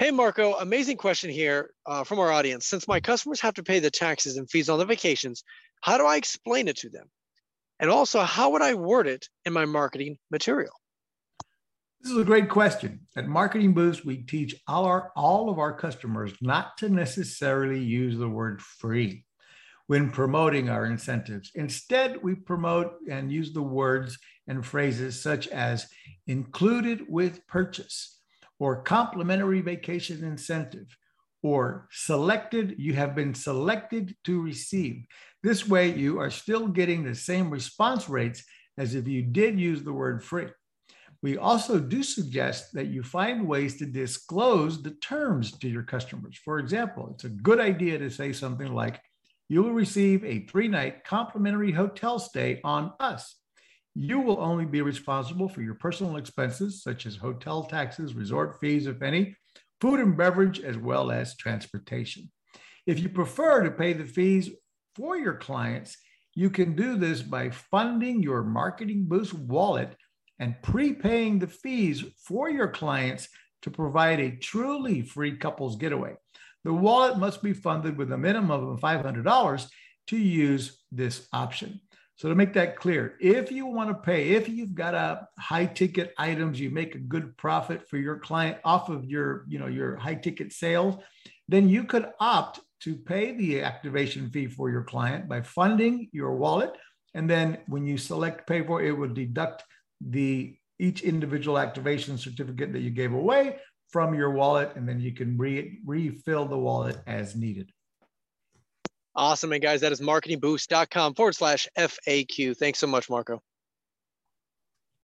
Hey, Marco, amazing question here uh, from our audience. Since my customers have to pay the taxes and fees on the vacations, how do I explain it to them? And also, how would I word it in my marketing material? This is a great question. At Marketing Boost, we teach all, our, all of our customers not to necessarily use the word free when promoting our incentives. Instead, we promote and use the words and phrases such as included with purchase or complimentary vacation incentive or selected, you have been selected to receive. This way, you are still getting the same response rates as if you did use the word free. We also do suggest that you find ways to disclose the terms to your customers. For example, it's a good idea to say something like, you will receive a three night complimentary hotel stay on us. You will only be responsible for your personal expenses, such as hotel taxes, resort fees, if any, food and beverage, as well as transportation. If you prefer to pay the fees for your clients, you can do this by funding your Marketing Boost wallet and prepaying the fees for your clients to provide a truly free couples getaway. The wallet must be funded with a minimum of $500 to use this option. So to make that clear, if you want to pay, if you've got a high ticket items, you make a good profit for your client off of your, you know, your high ticket sales, then you could opt to pay the activation fee for your client by funding your wallet. And then when you select pay for it, will deduct the each individual activation certificate that you gave away from your wallet, and then you can re- refill the wallet as needed. Awesome. And guys, that is marketingboost.com forward slash FAQ. Thanks so much, Marco.